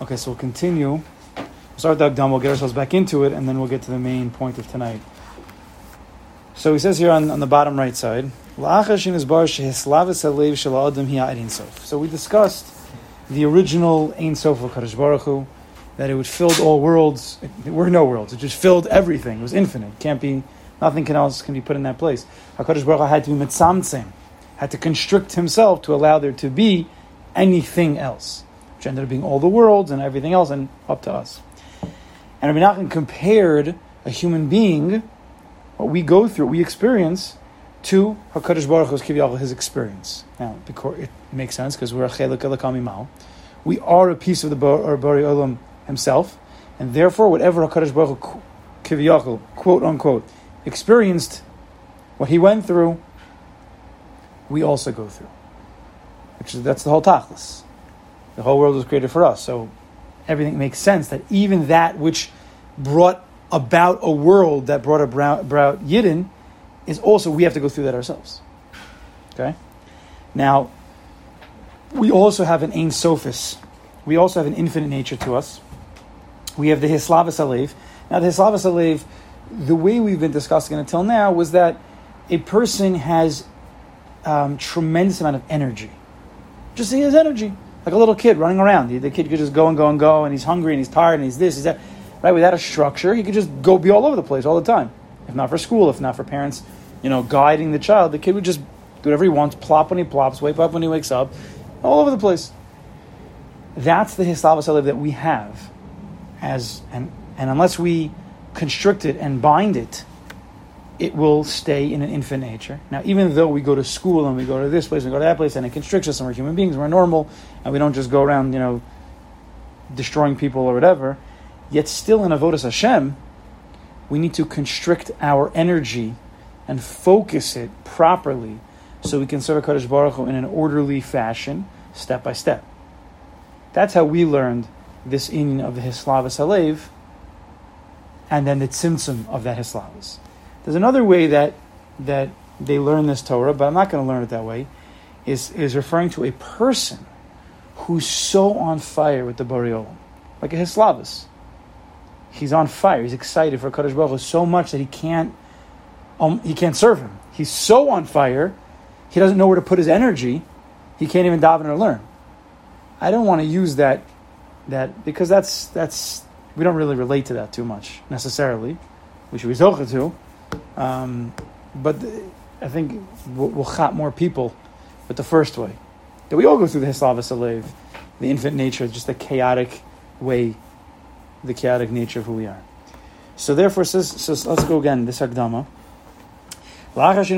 Okay, so we'll continue. We'll start the Agdam, we'll get ourselves back into it, and then we'll get to the main point of tonight. So he says here on, on the bottom right side, So we discussed the original Ein Sof of Kadosh Baruch Hu, that it would filled all worlds. There were no worlds. It just filled everything. It was infinite. Can't be nothing can else can be put in that place. Hakadosh Baruch Hu had to be mitzamtzem, had to constrict himself to allow there to be anything else which ended up being all the worlds and everything else, and up to us. And Rabbi Nachman compared a human being, what we go through, we experience, to Hakadosh Baruch Hu's kiviyachol, his experience. Now, because it makes sense because we're a chelik elakamimal. We are a piece of the Bari Olam himself, and therefore, whatever Hakadosh Baruch Hu kiviyachol, quote unquote, experienced, what he went through, we also go through. Which is that's the whole tachlis. The whole world was created for us. So everything makes sense that even that which brought about a world that brought about Yidden is also, we have to go through that ourselves. Okay? Now, we also have an Ein Sophis. We also have an infinite nature to us. We have the Hislavas Alev. Now, the Hislavas Alev, the way we've been discussing it until now was that a person has um, tremendous amount of energy. Just has energy like a little kid running around. The, kid could just go and go and go, and he's hungry and he's tired and he's this, he's that. Right? Without a structure, he could just go be all over the place all the time. If not for school, if not for parents, you know, guiding the child, the kid would just do whatever he wants, plop when he plops, wake up when he wakes up, all over the place. That's the hislavas that we have, as and and unless we constrict it and bind it, it will stay in an infant nature. Now, even though we go to school and we go to this place and go to that place and it constricts us and we're human beings, we're normal, and we don't just go around, you know, destroying people or whatever, yet still in Avodas Hashem, we need to constrict our energy and focus it properly so we can serve a HaKadosh Baruch Hu in an orderly fashion, step by step. That's how we learned this in of the Hislavas Halev and then the Tzimtzum of that Hislavas. There's another way that that they learn this Torah, but I'm not going to learn it that way. Is is referring to a person who's so on fire with the Boreolam, like a Hislavas. He's on fire. He's excited for Kadosh Baruch Hu so much that he can't um, he can't serve him. He's so on fire, he doesn't know where to put his energy. He can't even daven or learn. I don't want to use that that because that's that's we don't really relate to that too much necessarily. Which we should be to. Um, but I think we'll, we'll chat more people with the first way. That we all go through the Hislavas Alev, the infant nature, just the chaotic way, the chaotic nature of who we are. So therefore, says, so let's go again, this Hagdama. Since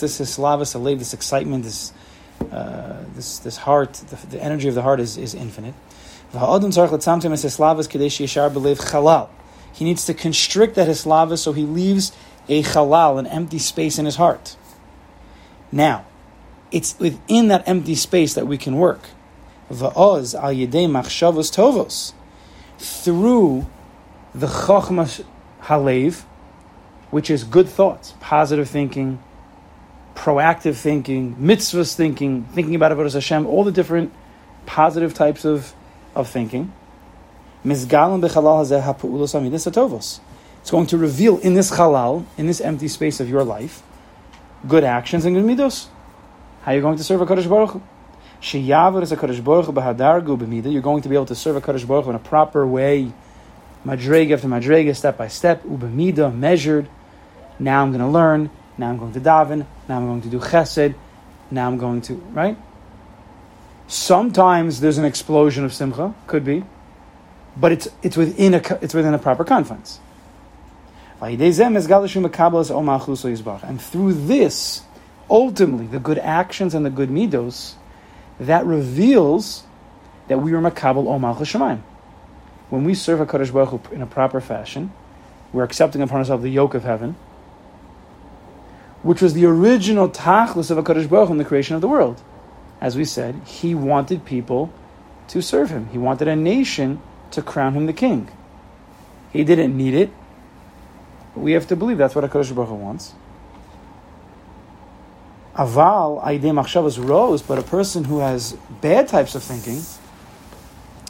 this is Slavas Alev, this excitement, this, uh, this, this heart, the, the, energy of the heart is, is infinite. He needs to constrict that hislava so he leaves a halal, an empty space in his heart. Now, it's within that empty space that we can work. Va'oz al yedei machshavos tovos. Through the chokhmah halev, which is good thoughts, positive thinking, proactive thinking, mitzvahs thinking, thinking about Avodah Hashem, all the different positive types of, of thinking. It's going to reveal in this halal, in this empty space of your life, good actions and good midos. How are you going to serve a Kaddish Baruch Hu? is a Kaddish Baruch Hu You're going to be able to serve a Kaddish Baruch in a proper way, madrega after madrega, step by step, ubemida, measured. Now I'm going to learn. Now I'm going to daven. Now I'm going to do chesed. Now I'm going to right. Sometimes there's an explosion of simcha. Could be but it's it's within a it's within a proper confines. And through this, ultimately, the good actions and the good midos, that reveals that we are makabel omal Shemayim. When we serve a Kaddish Baruch Hu in a proper fashion, we're accepting upon ourselves the yoke of heaven, which was the original tachlis of a Kaddish Baruch Hu in the creation of the world. As we said, he wanted people to serve him. He wanted a nation to crown him the king. He didn't need it. We have to believe that's what HaKadosh Baruch Hu wants. Aval, Aidei Machshavas rose, but a person who has bad types of thinking,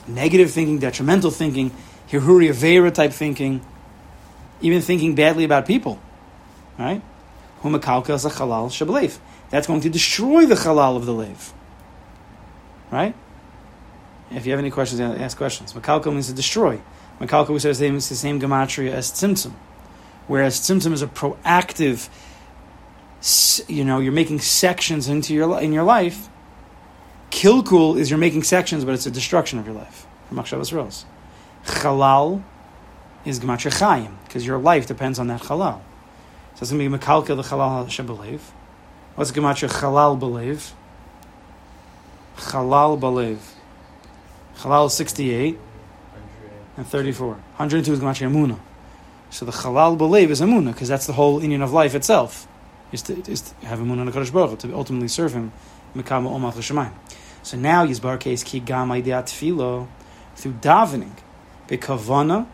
negative thinking, detrimental thinking, hiruri avera type thinking, even thinking badly about people, right? Humakalka is a halal shabalev. That's going to destroy the halal of the lev, right? If you have any questions, ask questions. Makalka means to destroy. Makalka, we said, is the same gematria as tzimtzum, whereas tzimtzum is a proactive. You know, you're making sections into your in your life. Kilkul is you're making sections, but it's a destruction of your life. From Machshavas Rose. Chalal is gematria chayim because your life depends on that halal. So it's going to be makalka the halal shabalev. What's gematria halal halev? Halal halev. Halal 68 and 34. 102 is gematria amuna. So the halal halev is amuna because that's the whole union of life itself. Is to, is to have amuna on the Kadosh Baruch to ultimately serve him. So now Yizbar case ki gam tefillah through davening, bekavana,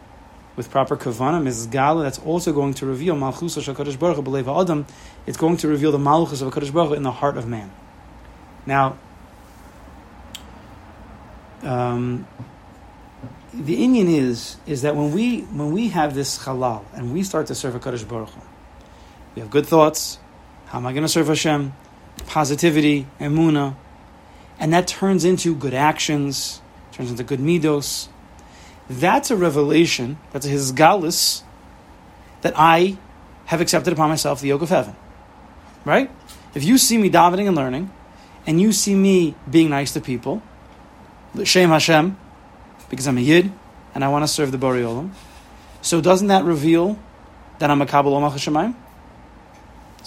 with proper kavana, mizgala, that's also going to reveal malchus HaKadosh Baruch Hu adam. It's going to reveal the malchus of HaKadosh Baruch Hu in the heart of man. Now, um, the inyan is is that when we when we have this halal and we start to serve HaKadosh Baruch Hu, we have good thoughts. How am I going to serve Hashem? Positivity, emuna, and that turns into good actions, turns into good midos. That's a revelation, that's a hisgalis, that I have accepted upon myself the yoke of heaven. Right? If you see me davening and learning, and you see me being nice to people, Shem Hashem, because I'm a Yid, and I want to serve the Bari Olam, so doesn't that reveal that I'm a Kabbalah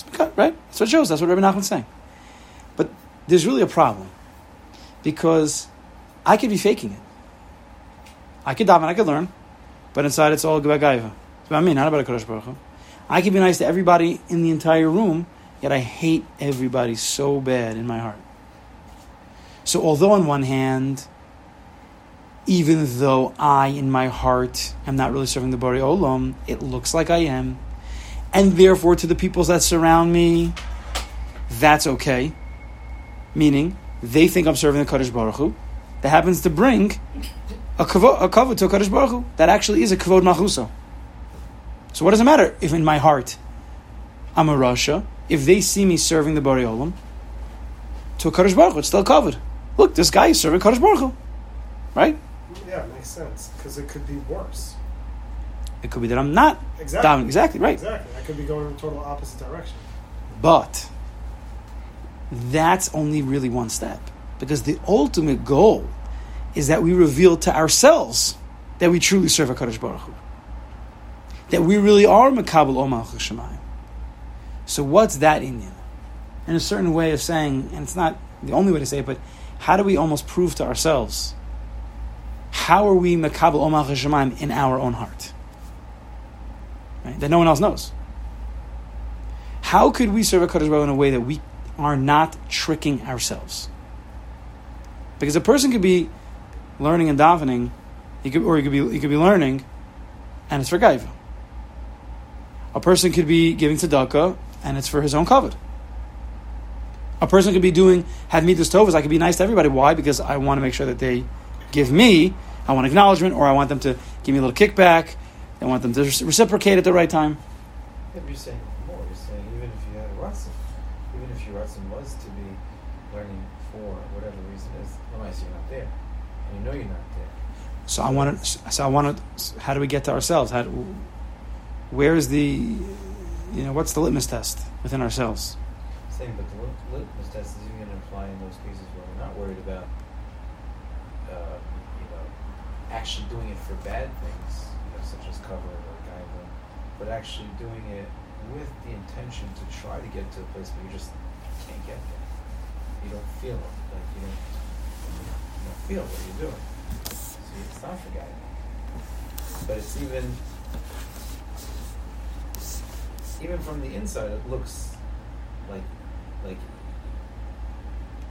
Omach Hashemayim? Right? That's what shows. That's what Rabbi Nachman's saying. But there's really a problem because I could be faking it. I could daven, I could learn, but inside it's all about gaiva. It's about me, not about a Kodesh Baruch Hu. I could be nice to everybody in the entire room, yet I hate everybody so bad in my heart. So, although on one hand, even though I, in my heart, am not really serving the Bari Olam, it looks like I am, and therefore to the peoples that surround me, that's okay. Meaning, they think I'm serving the Kaddish Baruch Hu. That happens to bring a kavod, a kavod to a Kaddish Baruch Hu. That actually is a kavod machusa. So what does it matter if in my heart I'm a Rasha, if they see me serving the Bari Olam, to a Kaddish Baruch Hu, it's still covered. Look, this guy is serving Kaddish Baruch Hu. Right? Yeah, it makes sense. Because it could be worse. It could be that I'm not exactly. down. Exactly, right. Exactly. I could be going in a total opposite direction. But that's only really one step. Because the ultimate goal is that we reveal to ourselves that we truly serve HaKadosh Baruch Hu. That we really are Makabal Omar Shemayim. So what's that inyan? In a certain way of saying, and it's not the only way to say it, but how do we almost prove to ourselves? How are we Makabal Omar Shemayim in our own heart? Right? That no one else knows. How could we serve a Baruch Hu in a way that we are not tricking ourselves. Because a person could be learning and davening, he could, or he could be he could be learning, and it's for gaiva. A person could be giving tzedakah, and it's for his own covet. A person could be doing have midas tovas. I could be nice to everybody. Why? Because I want to make sure that they give me. I want acknowledgement, or I want them to give me a little kickback. I want them to reciprocate at the right time. Yeah, you're saying more. You're saying even if you had a even if your Ratzon was to be learning for whatever reason is, otherwise you're not there, and you know you're not there. So I want to. So I want to. How do we get to ourselves? How? Do, where is the? You know, what's the litmus test within ourselves? Same, but the litmus test is even going to apply in those cases where we're not worried about, uh, you know, actually doing it for bad things, such as cover or guiding, but actually doing it with the intention to try to get to a place where you just can't get there. You don't feel it. Like you don't, you don't feel what you're doing. See, it's not for guiding. But it's even even from the inside it looks like like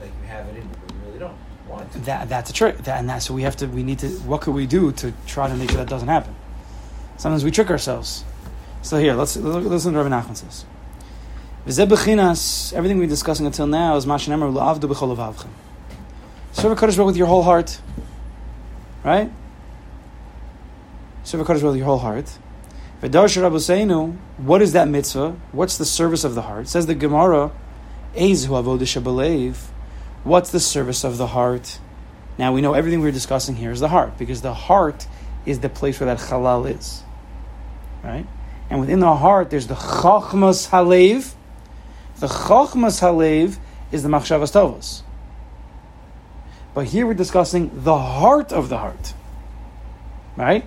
like you have it in you, but you really don't want to. That that's a trick. That, and that's so we have to we need to what could we do to try to make sure that doesn't happen? Sometimes we trick ourselves. So here, let's listen to Rabbi Nachman says. Everything we're discussing until now is Mashanemer La'avdu B'chol Serve a Kaddish with your whole heart. Right? Serve a HaKadosh with your whole heart. V'darsha Rabbeinu, what is that mitzvah? What's the service of the heart? Says the Gemara, Ezu avodah. What's the service of the heart? Now we know everything we're discussing here is the heart, because the heart is the place where that halal is. Right? And within the heart, there's the chachmas halev. The chachmas halev is the machshavas tovos. But here we're discussing the heart of the heart. Right?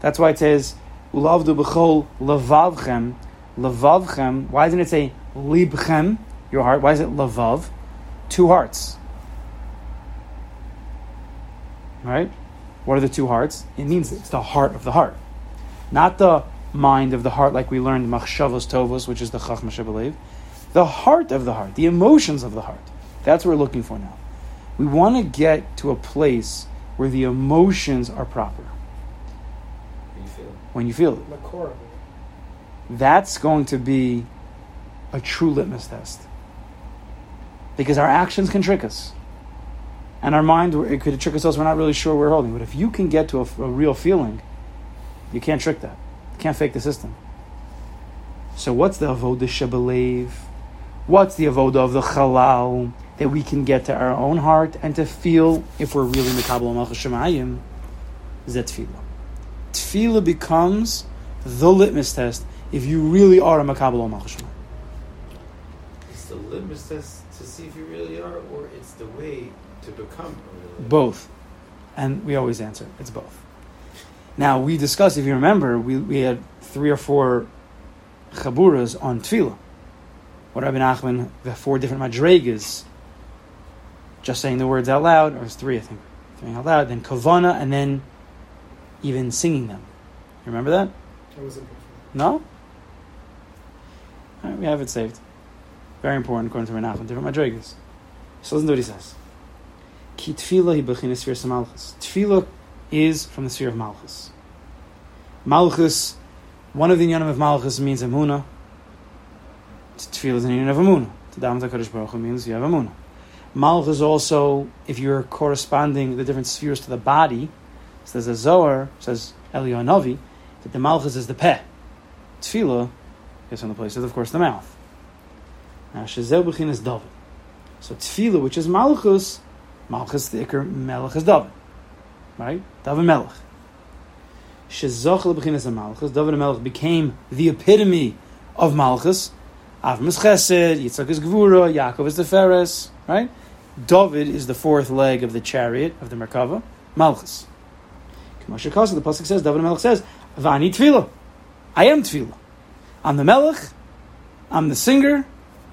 That's why it says, Ulavdu b'chol levavchem. Levavchem. Why doesn't it say libchem, your heart? Why is it levav? Two hearts. Right? What are the two hearts? It means it's the heart of the heart. Not the mind of the heart like we learned machshavos tovos, which is the chachma shebelev. The heart of the heart, the emotions of the heart. That's what we're looking for now. We want to get to a place where the emotions are proper. You feel it. When you feel it. The core of it. That's going to be a true litmus test. Because our actions can trick us. And our mind, it could trick us, also we're not really sure we're holding. But if you can get to a, a real feeling, you can't trick that. Can't fake the system. So what's the avodah shebelev? What's the avodah of the halal that we can get to our own heart and to feel if we're really mekabel malchus? Is that tefillah? Tefillah becomes the litmus test if you really are a mekabel malchus. It's the litmus test to see if you really are, or it's the way to become really. Both. And we always answer, it's both. Now, we discussed, if you remember, we, we had three or four chaburas on tefillah. What Rabbi Nachman, the four different madrigas, just saying the words out loud, or it's three, I think, three out loud, then kavana, and then even singing them. You remember that? Was a big No? Right, we have it saved. Very important according to Nachman, different madrigas. So listen to what he says. Ki tefillah hi malchus. Tefillah is from the sphere of malchus. Malchus, one of the inyanim of malchus means emuna. Tefillah is an inyan of emuna. To daven to Kadosh Baruch Hu means you have emuna. Malchus also, if you're corresponding the different spheres to the body, says a Zohar, says Eliyahu that the malchus is the peh. Tefillah is from the place of, of course, the mouth. Now, shezeh b'chinas David. So tefillah, which is malchus, malchus the ikr melech is David, right? David melech. Shezach leb'chinas malchus, David melech became the epitome of malchus. Avram is chesed, Yitzchak is gvura, Yaakov is tiferes, right? David is the fourth leg of the chariot of the Merkava, malchus. Moshe Kasa, the pasuk says, David melech says, "Vani tefillah, I am tefillah. I'm the melech, I'm the singer,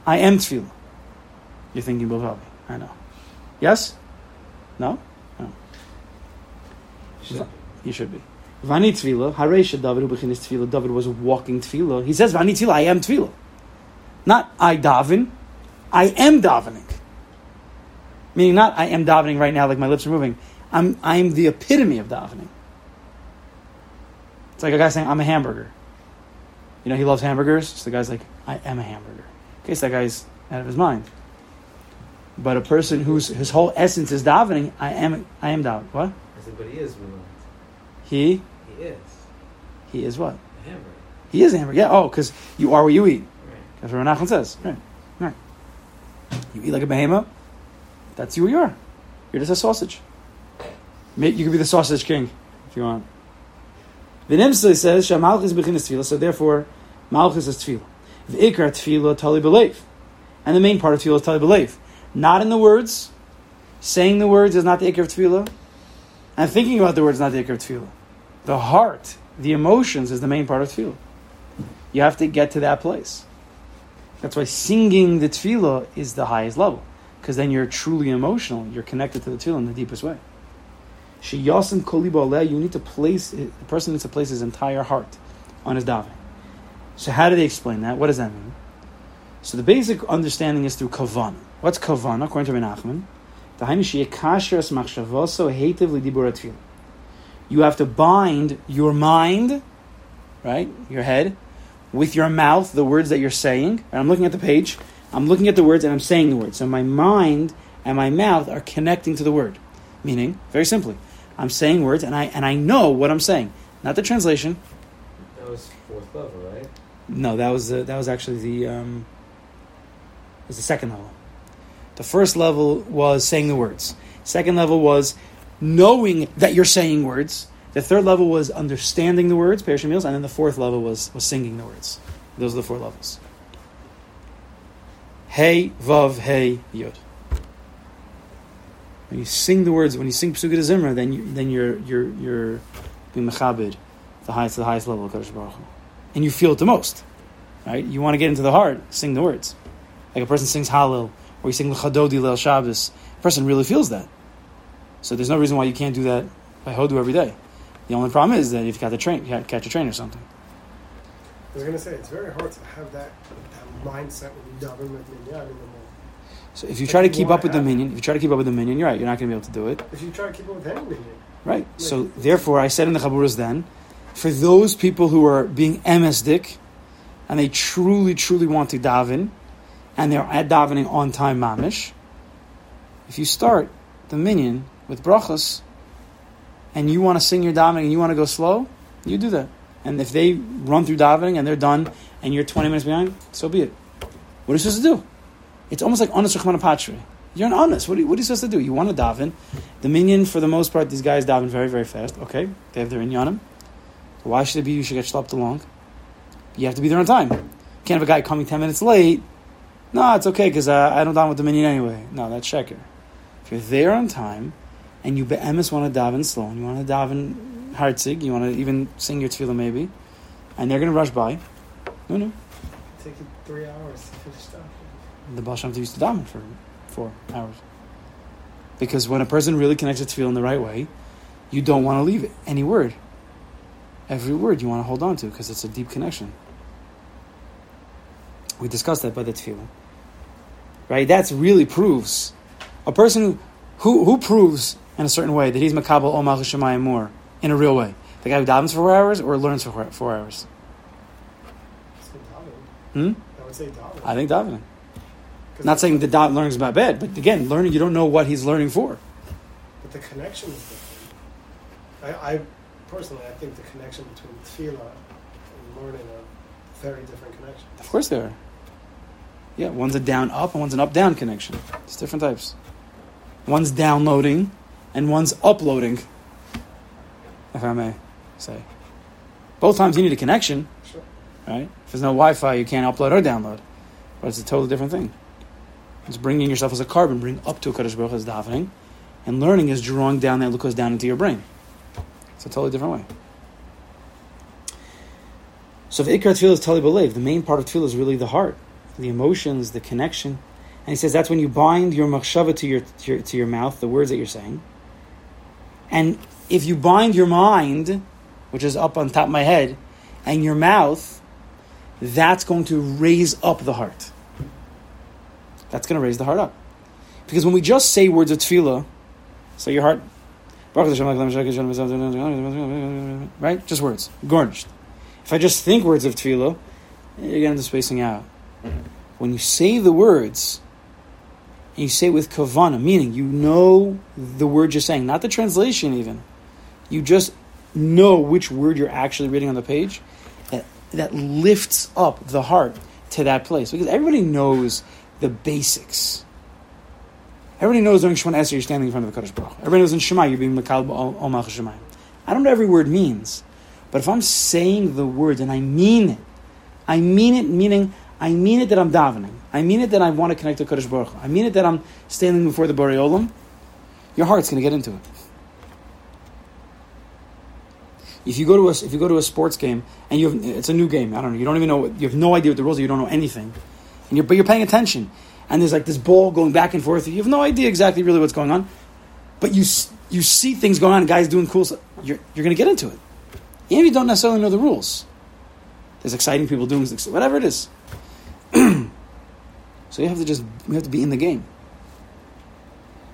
I am tefillah." You're thinking Bovavi. I know. Yes? No? Should You should be. Vani tefillah, haresha David ubechinis tefillah. David was walking tefillah. He says, Vani tefillah, I am tefillah. Not I daven, I am davening. Meaning not I am davening right now, like my lips are moving. I'm, I'm the epitome of davening. It's like a guy saying, I'm a hamburger. You know, he loves hamburgers. So the guy's like, I am a hamburger. Okay, so that guy's out of his mind. But a person whose his whole essence is davening, I am, I am davening. What? But he is willing. He, He is he is what? a hamburger. He is a hamburger. Yeah. Oh, because you are what you eat. Right. That's what Nachman says. Right. Right. You eat like a behemoth. That's who you are. You're just a sausage. You could be the sausage king if you want. V'nimsli says shamalchus bechinas tefillah. So therefore, malchus is tefillah. V'ikar tefillah tali belev. And the main part of tefillah is tali belev. Not in the words. Saying the words is not the ikar of tefillah. And thinking about the words not the ikar of tefillah. The heart, the emotions is the main part of tefillah. You have to get to that place. That's why singing the tefillah is the highest level, because then you're truly emotional. You're connected to the tefillah in the deepest way. Shiyasim koliba aleh, you need to place the person needs to place his entire heart on his davening. So how do they explain that? What does that mean? So the basic understanding is through kavan. What's kavan according to Menachem? You have to bind your mind, right, your head, with your mouth, the words that you're saying. And I'm looking at the page. I'm looking at the words and I'm saying the words. So my mind and my mouth are connecting to the word. Meaning, very simply, I'm saying words, and I and I know what I'm saying, not the translation. That was fourth level, right? No, that was the, that was actually the um, was the second level. The first level was saying the words. Second level was knowing that you're saying words. The third level was understanding the words, perishing meals, and then the fourth level was was singing the words. Those are the four levels. Hey, Vav, Hey, Yod. When you sing the words, when you sing Pesukah Zimra, then you, then you're you're you're being mechabed, the highest the highest level of Kadosh Baruch Hu. and you feel it the most, right? You want to get into the heart, sing the words, like a person sings Hallel or you sing Lecha Dodi Leil Shabbos. A person really feels that. So there's no reason why you can't do that by Hodu every day. The only problem is that if you got to train, you got to catch a train or something. I was going to say, it's very hard to have that, that mindset when you daven with minyan in the morning. So if you try to you keep up with the it. minyan, if you try to keep up with the minyan, you're right. You're not going to be able to do it. If you try to keep up with any minyan, Right. So therefore, I said in the Chaburas then, for those people who are being MSdik, and they truly, truly want to daven, and they're at davening on time mamish, if you start the minyan with brachas, and you want to sing your davening and you want to go slow, you do that. And if they run through davening and they're done, and you're 20 minutes behind, so be it. What are you supposed to do? It's almost like honest Patri. You're an honest. What are, you, what are you supposed to do? You want to daven. The minion, for the most part, these guys daven very, very fast. Okay, they have their inyanim. Why should it be you should get schlepped along? You have to be there on time. You can't have a guy coming 10 minutes late. No, it's okay because uh, I don't daven with the minion anyway. No, that's sheker. If you're there on time and you be'emes want to daven slow and you want to daven hartzig, you want to even sing your tefillah maybe, and they're going to rush by, no, no. take you three hours to finish davening. The Baal Shem used to daven for four hours. Because when a person really connects to tefillah in the right way, you don't want to leave it. Any word. Every word you want to hold on to because it's a deep connection. We discussed that by the tefillah. Right? That's really proves. A person who, who proves in a certain way that he's makabel o malchus shemayim more in a real way. The guy who davens for four hours or learns for four, hours. I would say davening. Hmm? I would say davening. I think davening. Not saying that da- learning is not bad, but again, learning you don't know what he's learning for. But the connection is different. I, I personally, I think the connection between tefillah and learning are very different connections. Of course they are. Yeah, one's a down up and one's an up down connection. It's different types. One's downloading and one's uploading, if I may say. Both times you need a connection, Sure. right? If there's no Wi Fi, you can't upload or download. But it's a totally different thing. It's bringing yourself as a carbon, bring up to a Kaddish Baruch as davening, and learning is drawing down that glucose down into your brain. It's a totally different way. So if Ikar Tefillah is Tali Belev, the main part of Tefillah is really the heart, the emotions, the connection. And he says that's when you bind your machshava to your, to your to your mouth, the words that you're saying. And if you bind your mind, which is up on top of my head, and your mouth, that's going to raise up the heart. That's going to raise the heart up. Because when we just say words of tefillah, so your heart, right? Just words, garnished. If I just think words of tefillah, you're getting the spacing out. When you say the words, and you say it with kavana, meaning you know the word you're saying, not the translation even. You just know which word you're actually reading on the page. That that lifts up the heart to that place because everybody knows the basics. Everybody knows during Shemoneh Esrei you're standing in front of the Kaddish Baruch. Everybody knows in Shema you're being Makal Omach Shemayim. I don't know every word means, but if I'm saying the words and I mean it, I mean it meaning I mean it that I'm davening. I mean it that I want to connect to Kaddish Baruch. I mean it that I'm standing before the Olam. Your heart's going to get into it. If you go to a if you go to a sports game and you have it's a new game, I don't know, you don't even know you have no idea what the rules are, you don't know anything, and you're but you're paying attention, and there's like this ball going back and forth, you have no idea exactly really what's going on, but you you see things going on, guys doing cool stuff, you're you're going to get into it, even you don't necessarily know the rules. There's exciting people doing whatever it is. So you have to just we have to be in the game.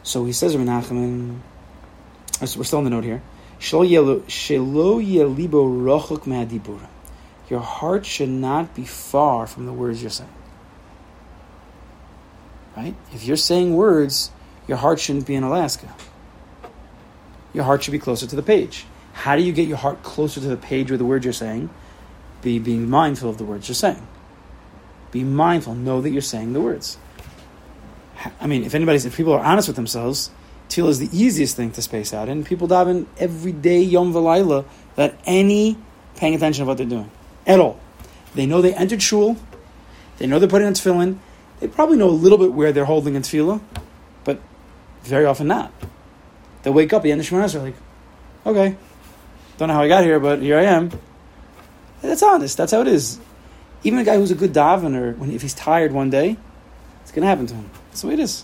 So he says, Menachem, we're still on the note here. Your heart should not be far from the words you're saying. Right? If you're saying words, your heart shouldn't be in Alaska. your heart should be closer to the page. How do you get your heart closer to the page with the words you're saying? Be being mindful of the words you're saying. Be mindful. Know that you're saying the words. I mean, if anybody's, if people are honest with themselves, Tefillah is the easiest thing to space out. And people daven every day, Yom V'Layla, without any paying attention of what they're doing. At all. They know they entered shul. They know they're putting on tefillin. They probably know a little bit where they're holding in tefillah, but very often not. They wake up at the end of Shemona they're like, okay, don't know how I got here, but here I am. That's honest. That's how it is. Even a guy who's a good davener, when if he's tired one day, it's going to happen to him. That's the way it is.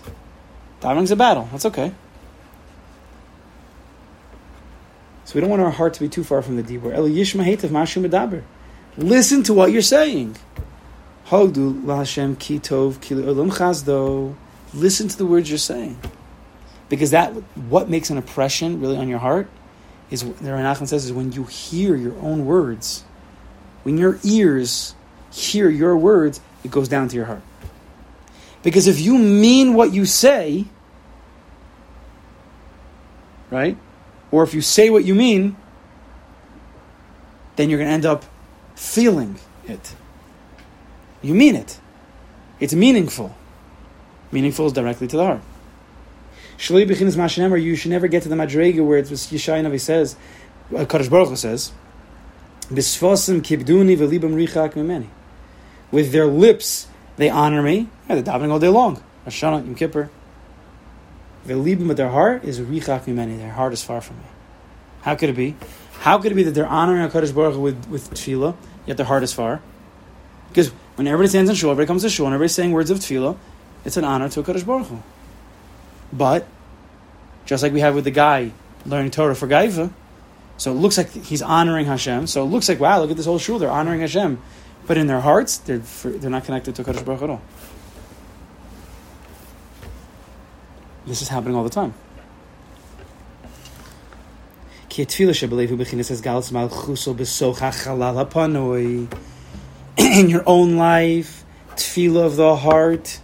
Davening's a battle. That's okay. So we don't want our heart to be too far from the mashu medaber. Listen to what you're saying. Hodu laHashem ki tov chazdo. Listen to the words you're saying, because that what makes an impression really on your heart is the Rebbe Nachman says is when you hear your own words, when your ears hear your words, it goes down to your heart. Because if you mean what you say, right, or if you say what you mean, then you're going to end up feeling it. You mean it. It's meaningful. Meaningful is directly to the heart. You should never get to the Madrega where it's Yeshaya Navi says, Kadosh Baruch Hu says, kibduni v'libam richak mimeni. With their lips, they honor me. Yeah, they're davening all day long. Hashanah, Yom Kippur. V'libam, but their heart is richak mimeni. Their heart is far from me. How could it be? How could it be that they're honoring HaKadosh Baruch Hu with, with tefillah, yet their heart is far? Because when everybody stands in shul, everybody comes to shul, and everybody's saying words of tefillah, it's an honor to HaKadosh Baruch Hu. But, just like we have with the guy learning Torah for Gaiva, so it looks like he's honoring Hashem. So it looks like, wow, look at this whole shul, they're honoring Hashem. But in their hearts, they're, they're not connected to Kadosh Baruch at all. This is happening all the time. In your own life, tefillah of the heart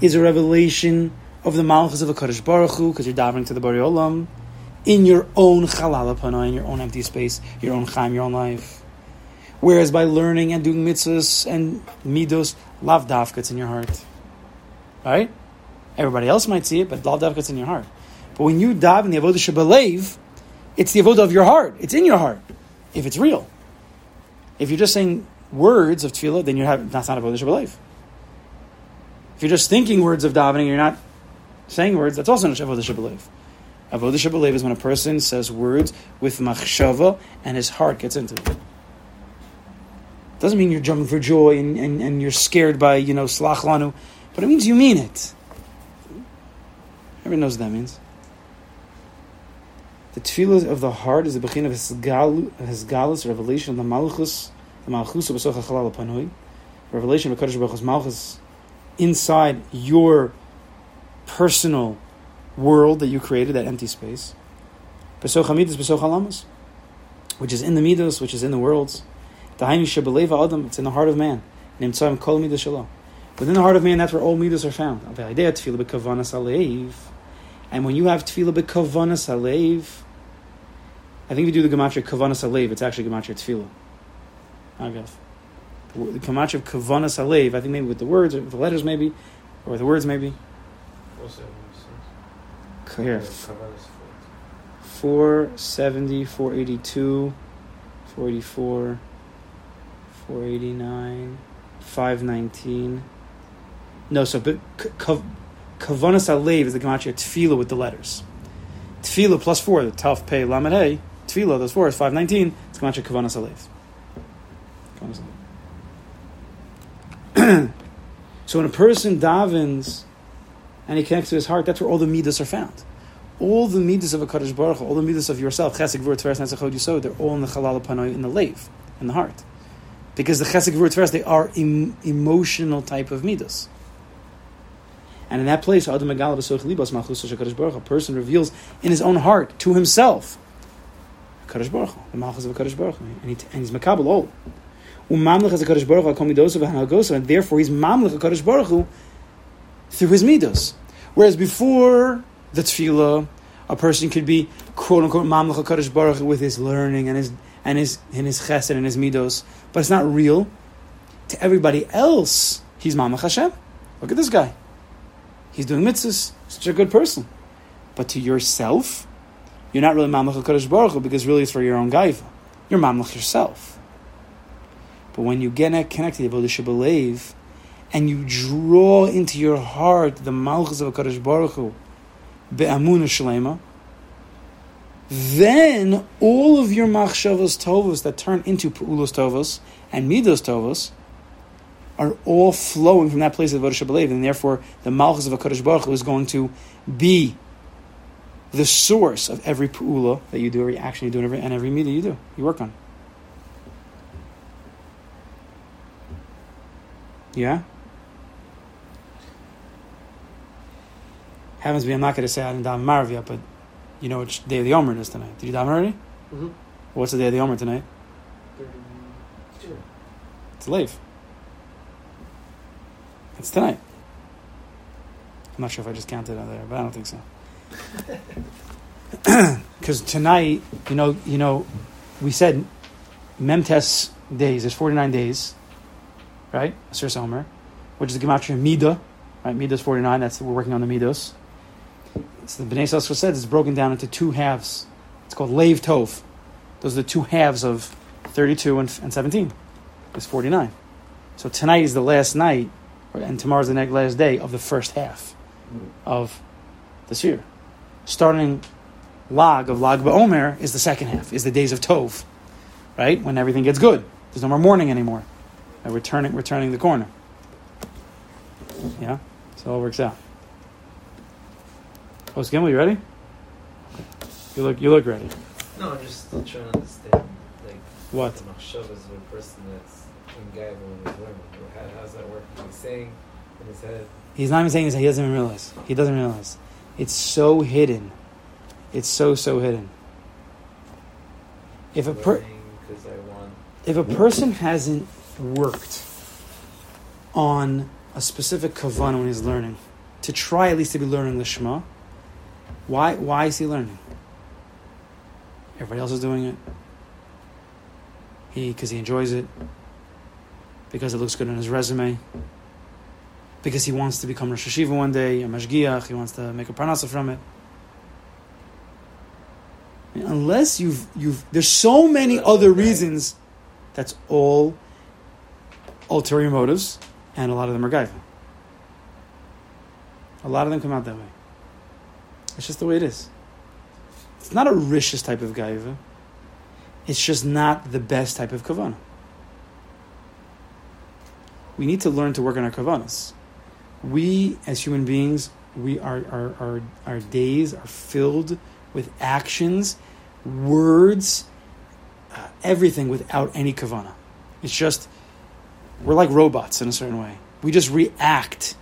is a revelation of the malchus of the Kadosh Baruch Hu, because you're davening to the Bari Olam, in your own chalal in your own empty space, your own chaim, your own life. Whereas by learning and doing mitzvahs and midos, lav dafka, in your heart. Right? Everybody else might see it, but lav dafka, in your heart. But when you daven the avodah shabalev, it's the avodah of your heart. It's in your heart, if it's real. If you're just saying words of tefillah, then you're having, that's not avodah shabalev. If you're just thinking words of davening, you're not saying words, that's also not Avodah Shabalev. Avodah Shabalev is when a person says words with machshava and his heart gets into it. Doesn't mean you're jumping for joy and, and, and you're scared by, you know, slach but it means you mean it. Everyone knows what that means. The tefillah of the heart is the bechin of hisgalus, revelation of the malchus, the malchus of Chalal Panui, revelation of Kadosh Baruch malchus inside your personal world that you created, that empty space. Besoch Hamidus, Besoch which is in the Midos, which is in the worlds. It's in the heart of man. Within the heart of man, that's where all Midas are found. And when you have Tefillah Bekavanas Alev, I think if you do the Gematria Kavanas it's actually Gematria Tefillah. Agav. The Gematria of I think maybe with the words, or the letters maybe, or the words maybe. Here. 470, 482, 484, 489, 519. No, so but Kavanas Alev is the Gematria Tefillah with the letters. Tefillah plus 4, the Taf Pei Lamed Hey, Tefillah, those four is 519, it's Gematria Kavanas Alev. so when a person davens and he connects to his heart, that's where all the midas are found. All the midas of a Kaddish Baruch all the midas of yourself, chesed, gvur, tveres, netzach hod, yisod, they're all in the chalal panoi, in the lave, in the heart. Because the chesed, gvur, tveres, they are em- emotional type of midas. And in that place, a person reveals in his own heart to himself, Kaddish Baruch the malchus of a Kaddish Baruch and, he, and he's makabel all. Umamlech as a Kaddish Baruch Hu, and therefore he's mamlech a Kaddish Baruch Hu through his midos. Whereas before the tefillah, A person could be quote unquote mamlech Hakadosh Baruch Hu with his learning and his and his and his chesed and his midos, but it's not real. To everybody else, he's mamlech Hashem. Look at this guy. He's doing mitzvahs. Such a good person. But to yourself, you're not really mamlech Hakadosh Baruch Hu because really it's for your own gaiva. You're mamlech yourself. But when you get connected to the Belev, and you draw into your heart the malchus of Hakadosh Baruch Hu, be'amuna shlema, then all of your machshavos tovos that turn into pu'ulos tovos and midos tovos are all flowing from that place of Vodah Belev, and therefore the malchus of Hakadosh Baruch Hu is going to be the source of every pu'ula that you do, every action you do, and every, and every you do, you work on. Yeah? Happens to be, I'm not going to say I didn't daven Marv yet, but you know which day of the Omer it is tonight. Did you daven already? Mm-hmm. What's the day of the Omer tonight? It's late. It's tonight. I'm not sure if I just counted out there, but I don't think so. Because tonight, you know, you know, we said Memtes days. There's 49 days, right? Sir Omer, which is the gematria Mida, right? Midas 49. That's we're working on the Midos. So the Bnei Yissaschar said it's broken down into two halves. It's called Lev Tov. Those are the two halves of 32 and, and 17. It's 49. So tonight is the last night, and tomorrow's the next last day of the first half of this year. Starting log of Lag BaOmer is the second half, is the days of Tov, right? When everything gets good. There's no more mourning anymore. And we're turning, we're turning the corner. Yeah? So it all works out. Oh, Gimel, you ready? You look, you look ready. No, I'm just trying to understand, like, What? the machshavas of a person that's in Gaiva when he's learning. How, how's that working? He's saying in his head, He's not even saying this. He doesn't even realize. He doesn't realize. It's so hidden. It's so so hidden. If a per, because I want. if a person hasn't worked on a specific kavan when he's learning, to try at least to be learning the Shema, why why is he learning? Everybody else is doing it. He because he enjoys it. Because it looks good on his resume. Because he wants to become Rosh Yeshiva one day, a Mashgiach, he wants to make a parnasa from it. Unless you've you've there's so many other reasons that's all ulterior motives and a lot of them are gaiva. A lot of them come out that way. It's just the way it is. It's not a rishis type of gaiva. It's just not the best type of kavana. We need to learn to work on our kavanas. We, as human beings, we our our, our, our days are filled with actions, words, uh, everything without any kavana. It's just we're like robots in a certain way. We just react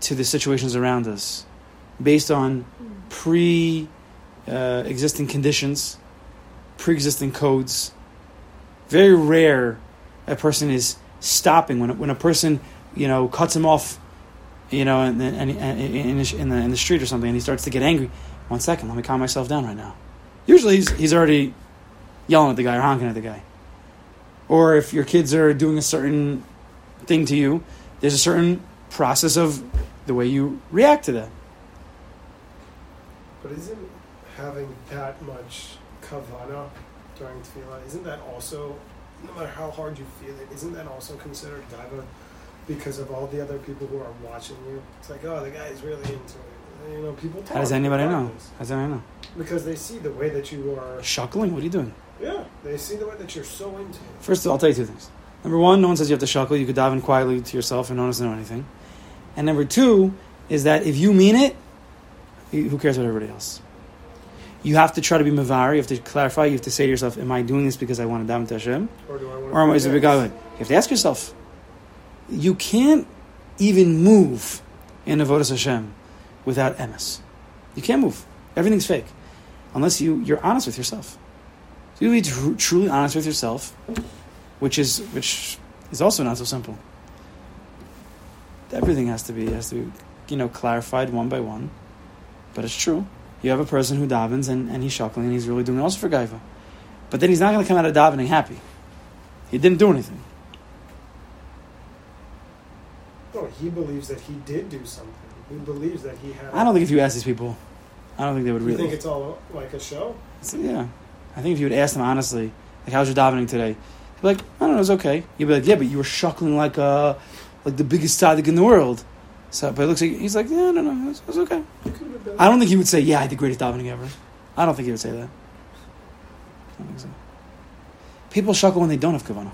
to the situations around us based on pre uh, existing conditions, pre existing codes. Very rare a person is stopping when a, when a person you know cuts him off, you know, in, the, in the in the street or something, and he starts to get angry. One second, let me calm myself down right now. Usually, he's he's already yelling at the guy or honking at the guy. Or if your kids are doing a certain thing to you, there's a certain process of the way you react to that. But isn't having that much kavana during tefillah, isn't that also, no matter how hard you feel it, isn't that also considered gaiva because of all the other people who are watching you? It's like, oh, the guy is really into it. You know, people talk. How does anybody know? this How does anybody know? Because they see the way that you are. Shuckling? What are you doing? Yeah, they see the way that you're so into it. First of all, I'll tell you two things. Number one, no one says you have to shuckle. You could dive in quietly to yourself and no one doesn't know anything. And number two is that if you mean it, who cares about everybody else? You have to try to be mavar. You have to clarify. You have to say to yourself, "Am I doing this because I want to daven to Hashem, Or do I want or am I is it because You have to ask yourself. You can't even move in avodas Hashem without emes. You can't move. Everything's fake, unless you you're honest with yourself. You be tr- truly honest with yourself, which is which is also not so simple. Everything has to be has to be you know clarified one by one, but it's true. You have a person who davens and, and he's shuckling and he's really doing also for gaiva. But then he's not going to come out of davening happy. He didn't do anything. No, he believes that he did do something. He believes that he had. I don't think if you ask these people, I don't think they would You really. think it's all like a show? So, yeah, I think if you would ask them honestly, like, "How's your davening today?" They'd be like, "I don't know, it was okay." You'd be like, "Yeah, but you were shuckling like uh, like the biggest tzaddik in the world." So, but it looks like he's like, "Yeah, no, no, it was, it was okay." It could have been. I don't think he would say, "Yeah, I had the greatest davening ever." I don't think he would say that. I don't think so. People shuckle when they don't have kavanah.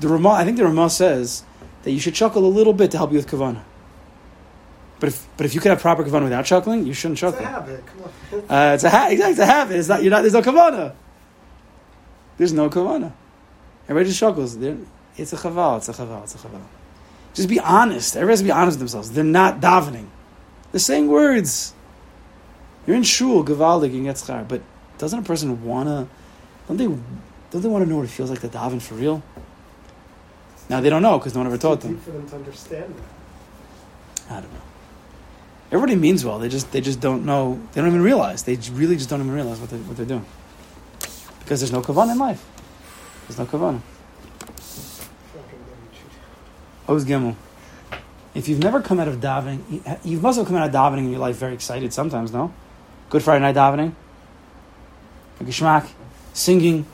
The Ramah, I think the Ramah says that you should shuckle a little bit to help you with kavanah. But if but if you could have proper kavanah without shuckling, you shouldn't It's shuckle. a habit. Come on. Uh, it's a ha- exactly it's a habit. It's not you're not. There's no kavana. There's no kavana. Everybody just shuckles. They're, it's a chaval. It's a chaval. It's a chaval. Just be honest. Everybody has to be honest with themselves. They're not davening. They're saying words. You're in shul, gavaldik, you can get schar. But doesn't a person wanna? Don't they? Don't they want to know what it feels like to daven for real? Now they don't know because no one ever taught them. for them to understand that. I don't know. Everybody means well. They just they just don't know. They don't even realize. They really just don't even realize what they what they're doing. Because there's no kavanah in life. There's no kavanah. Fucking double cheat. Oz Gimel. If you've never come out of davening, you- must have come out of davening in your life very excited sometimes, no? Good Friday night davening, geschmack, singing.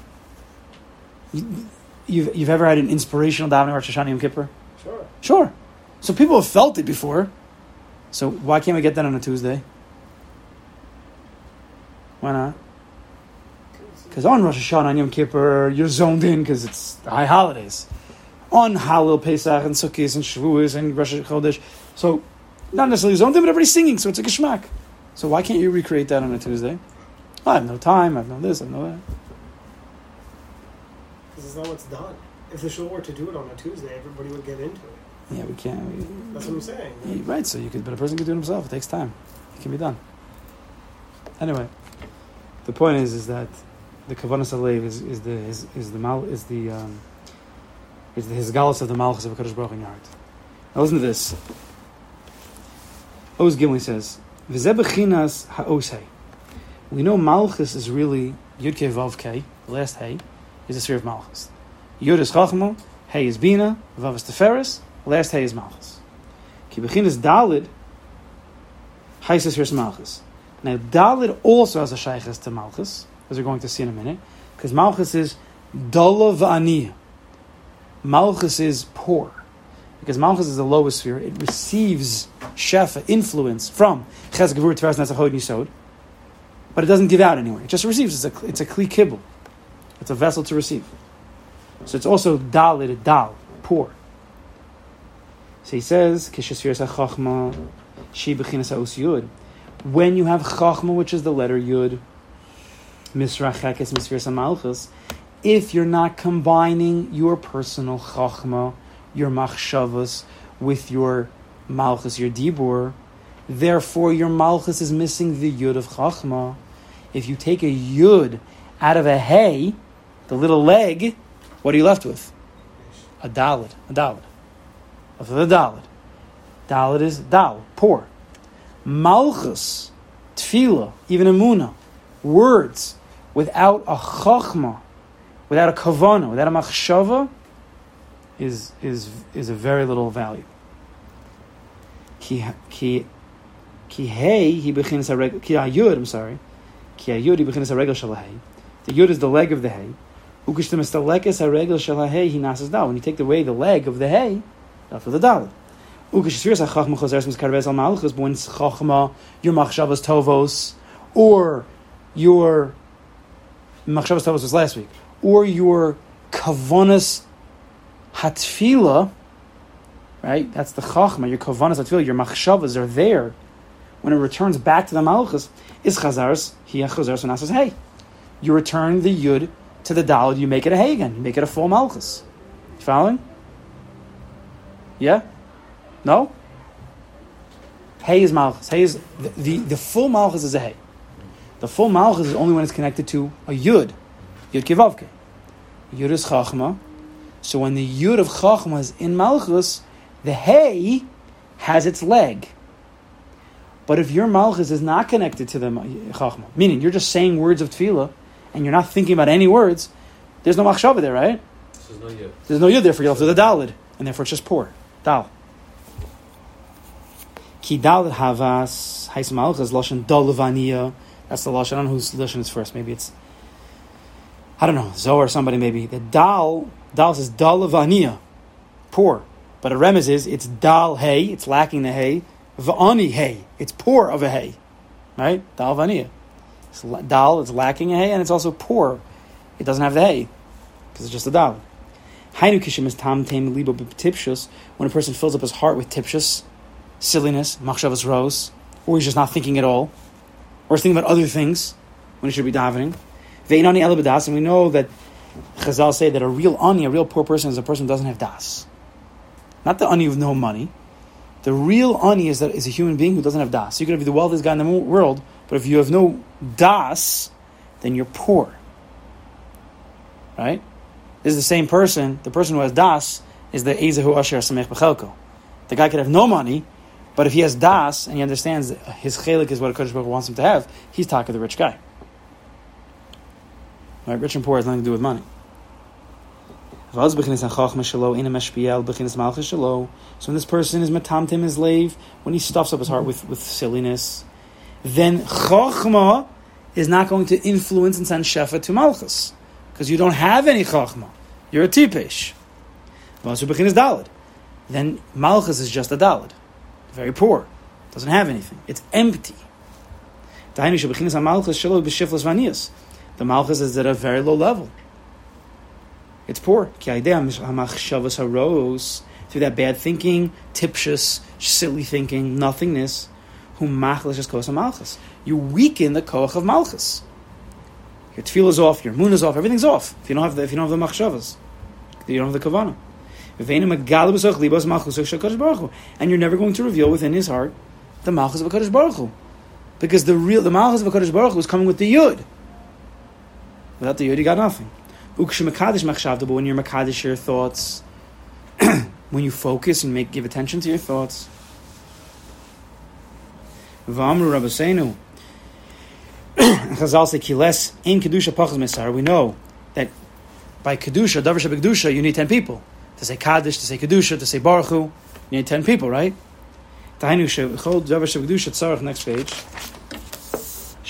You, you've, you've ever had an inspirational davening, Rosh Hashanah Yom Kippur? Sure. Sure. So people have felt it before. So why can't we get that on a Tuesday? Why not? Because on Rosh Hashanah and Yom Kippur, you're zoned in because it's the high holidays. On Hallel, Pesach, and Sukkot, and Shavuos, and Rosh Chodesh. So, not necessarily zoned in, but everybody's singing, so it's a geschmack. So why can't you recreate that on a Tuesday? I have no time, I have no this, I have no that. This is not what's done. If the show were to do it on a Tuesday, everybody would get into it. Yeah, we can't. We, That's what I'm saying. Yeah, right, so you could, but a person could do it himself. It takes time. It can be done. Anyway, the point is, is that the kavanas alev is, is the is, is the mal is the um, is the of the malchus of Hakadosh Baruch in your heart. Now listen to this. Oz Gimli says, "V'zeh bechinas ha'osei." We know malchus is really yud ke vav. The last hey is the sphere of malchus. Yud is chachma, hey is bina, vav is tiferes. Last hey is malchus. Ki bechinas dalid, heises here malchus. Now dalid also has a shaykhis to malchus, as we're going to see in a minute, because malchus is dala v'aniyah. Malchus is poor. Because Malchus is the lowest sphere, it receives shefa, influence from Ches Gevur Teres Netzach Hod Yisod, but it doesn't give out anywhere. It just receives. It's a, it's a kli kibbul. It's a vessel to receive. So it's also dalid, dal, poor. So he says, Kishasfiras HaChachma, Shi Bechinas Yud. When you have Chachma, which is the letter Yud, Misrachekes Misfiras HaMalchus, if you're not combining your personal Chachma, your Machshavas, with your Malchus, your Dibur, therefore your Malchus is missing the Yud of Chachma. If you take a Yud out of a hay, the little leg, what are you left with? A Dalid. A Dalid. Of the Dalid. Dalid is Dal, poor. Malchus, Tfila, even Amuna, words without a Chachma, without a Kavana, without a Machshava, is, is, is a very little value. Ki, ki, ki hey, he bechinas a ki ayud, I'm sorry. Ki ayud, he bechinas a regel shalahei. The yud is the leg of the hay. Ukishtem is the lekes a regel shalahei, he nasas dal. When you take away the leg of the hay, that's for the dalad. Ukishfiras a chachma choseres miskarves al malchus, but when chachma, your machshavas tovos, or your machshavas tovos was last week, or your kavanas hatfila, right? That's the chachma. Your kavanas hatfila, your machshavas are there. When it returns back to the malchus, is chazars hiya chazars says hey. You return the yud to the dalad. You make it a hey again. You make it a full malchus. You following? Yeah. No. Hey is malchus. Hey is the, the, the full malchus is a hey. The full malchus is only when it's connected to a yud. Yud kivavke. Yud is chachma. So when the yud of chachma is in malchus, the hey has its leg. But if your malchus is not connected to the chachma, meaning you're just saying words of tefillah and you're not thinking about any words, there's no machshava there, right? There's no yud. There's no yud there for you. There's a dalid, and therefore it's just poor. Dal. Ki dalid havas hais malchus lashon dalavaniya. That's the lashon. I don't know whose lashon is first. Maybe it's I don't know Zohar somebody. Maybe the dal dal says dalavaniya, poor. But a remez is it's dal hay. It's lacking the hay. Va'ani hay. It's poor of a hay, right? Dal vaniya. It's dal. It's lacking a hay, and it's also poor. It doesn't have the hay because it's just a dal. Hainu kishim is tam tem libo tipshus. When a person fills up his heart with tipshus, silliness, machshavas rose, or he's just not thinking at all, or he's thinking about other things when he should be davening. Ve'inani elabadas, and we know that Chazal say that a real ani, a real poor person, is a person who doesn't have das. Not the ani with no money. The real ani is that is a human being who doesn't have das. You could be the wealthiest guy in the world, but if you have no das, then you're poor. Right? This is the same person. The person who has das is the Ezehu Asher Samech Bechelko. The guy could have no money, but if he has das and he understands his chelik is what a Kodesh wants him to have, he's talking to the rich guy. Right? Rich and poor has nothing to do with money. So when this person is matamtim his lave, when he stuffs up his heart with, with silliness, then chachma is not going to influence and send shefa to malchus because you don't have any chachma. You're a tipesh. Is dalid. Then malchus is just a dalid, very poor, doesn't have anything. It's empty. The malchus is at a very low level. It's poor. Through that bad thinking, tipshus, silly thinking, nothingness, whom machlis is kosa malchus. You weaken the koach of malchus. Your tefillah is off, your moon is off, everything's off. If you don't have the, if you don't have the machshavas, you don't have the kavanah. And you're never going to reveal within his heart the malchus of a Kadosh Baruch Hu. Because the real the malchus of a Kadosh Baruch Hu is coming with the yud. Without the yud, you got nothing. Ukshemakadosh machshavda, but when you're makadish your thoughts, when you focus and make give attention to your thoughts. V'amru Rabbeinu. Chazal say kiles in kedusha pachas mesar. We know that by kedusha, davar kedusha, you need ten people to say kaddish, to say kedusha, to say baruch Hu. You need ten people, right? Next page.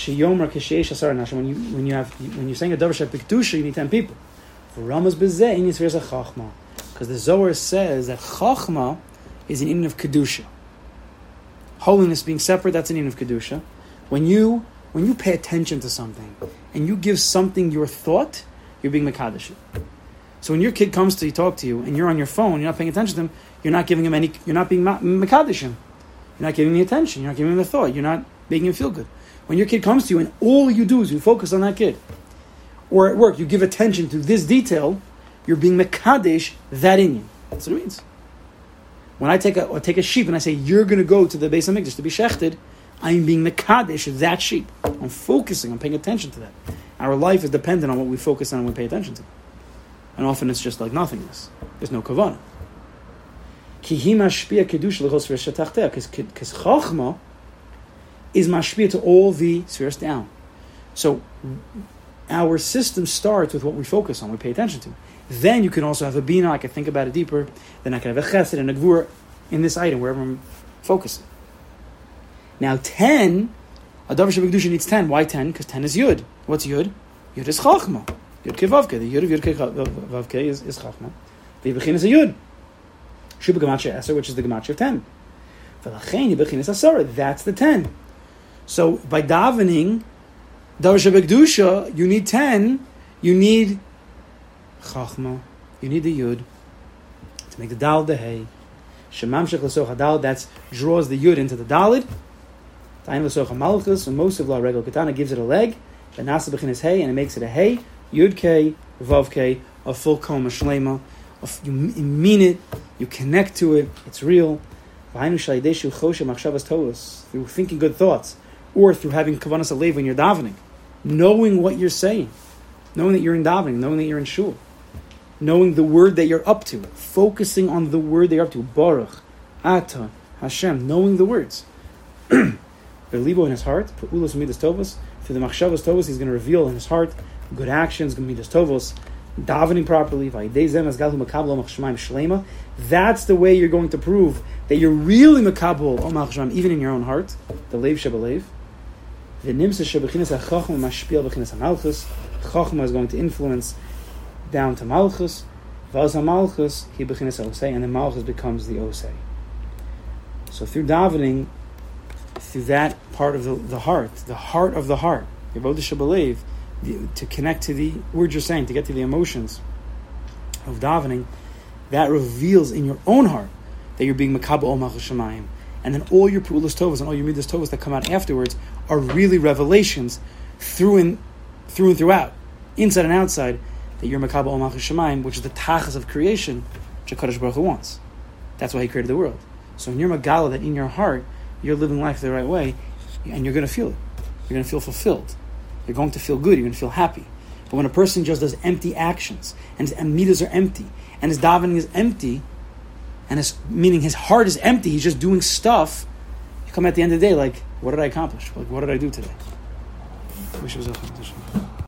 Asar nashim. When you when you have when you're saying a davar kedusha, you need ten people. For Ramas bezeh in yisveres a chachma, because the Zohar says that chachma is an in of kedusha. Holiness being separate, that's an in of kedusha. When you when you pay attention to something and you give something your thought, you're being mekadosh. So when your kid comes to talk to you, and you're on your phone, you're not paying attention to him, you're not giving him any, you're not being mekadosh. You're not giving him the attention. You're not giving him the thought. You're not making him feel good. When your kid comes to you and all you do is you focus on that kid, or at work you give attention to this detail, you're being mekadesh that in you. That's what it means. When I take a or take a sheep and I say you're going to go to the base of Mikdash to be shechted, I'm being mekadesh that sheep. I'm focusing. I'm paying attention to that. Our life is dependent on what we focus on and we pay attention to. And often it's just like nothingness. There's no kavanah. Because chachma is mashpia to all the spheres down. So our system starts with what we focus on, we pay attention to. Then you can also have a bina, I can think about it deeper. Then I can have a chesed and a gvur in this item, wherever I'm focusing. Now, 10, a davar shebekdusha needs 10. Why 10? Because 10 is yud. What's yud? Yud is chachma. Yud kevavke. The yud of yud kevavke is, is chachma. The is a yud. Shuba gematria eser, which is the gematria of 10. V'lachein yibechin is asara. That's the 10. So, by davening, davar shebekdusha, you need 10. You need chachma. You need the yud to make the dal the hay. Shemamshech l'soch hadal, that draws the yud into the dalid. Ta'im l'soch malchus, and most of la regel katana gives it a leg. And nasa is hay, and it makes it a hay. Yud k, vav k, a full koma shlema. You mean it, you connect to it, it's real. Through thinking good thoughts, or through having kavanas alev when you're davening, knowing what you're saying, knowing that you're in davening, knowing that you're in shul knowing the word that you're up to, focusing on the word that you're up to. Baruch, Ata, Hashem, knowing the words. Velibo in his heart, Ulos Midas Tovos. Through the Machshavas Tovos, he's going to reveal in his heart good actions, Midas Tovos, davening properly. That's the way you're going to prove that you're really Makabal even in your own heart. The Lev Shebalev. The Nimsa Shebechinas HaChachma Mashpiel Bechinas HaMalchus. Chachma is going to influence down to Malchus. Vaz HaMalchus, he Bechinas Osei, and then Malchus becomes the Osei. So through davening, through that part of the, the heart, the heart of the heart, Yavodah Shabalev, to connect to the words you're saying, to get to the emotions of davening, that reveals in your own heart that you're being makabel ol shemayim. And then all your pu'ulas tovas and all your midas tovas that come out afterwards are really revelations through and through and throughout, inside and outside, that you're makabel ol shemayim, which is the tachas of creation, which HaKadosh Baruch Hu wants. That's why He created the world. So in your magala, that in your heart, you're living life the right way, and you're going to feel it. You're going to feel fulfilled. You're going to feel good. You're going to feel happy. But when a person just does empty actions, and his midas are empty, and his davening is empty, and his meaning his heart is empty, he's just doing stuff. You come at the end of the day like, what did I accomplish? Like, what did I do today?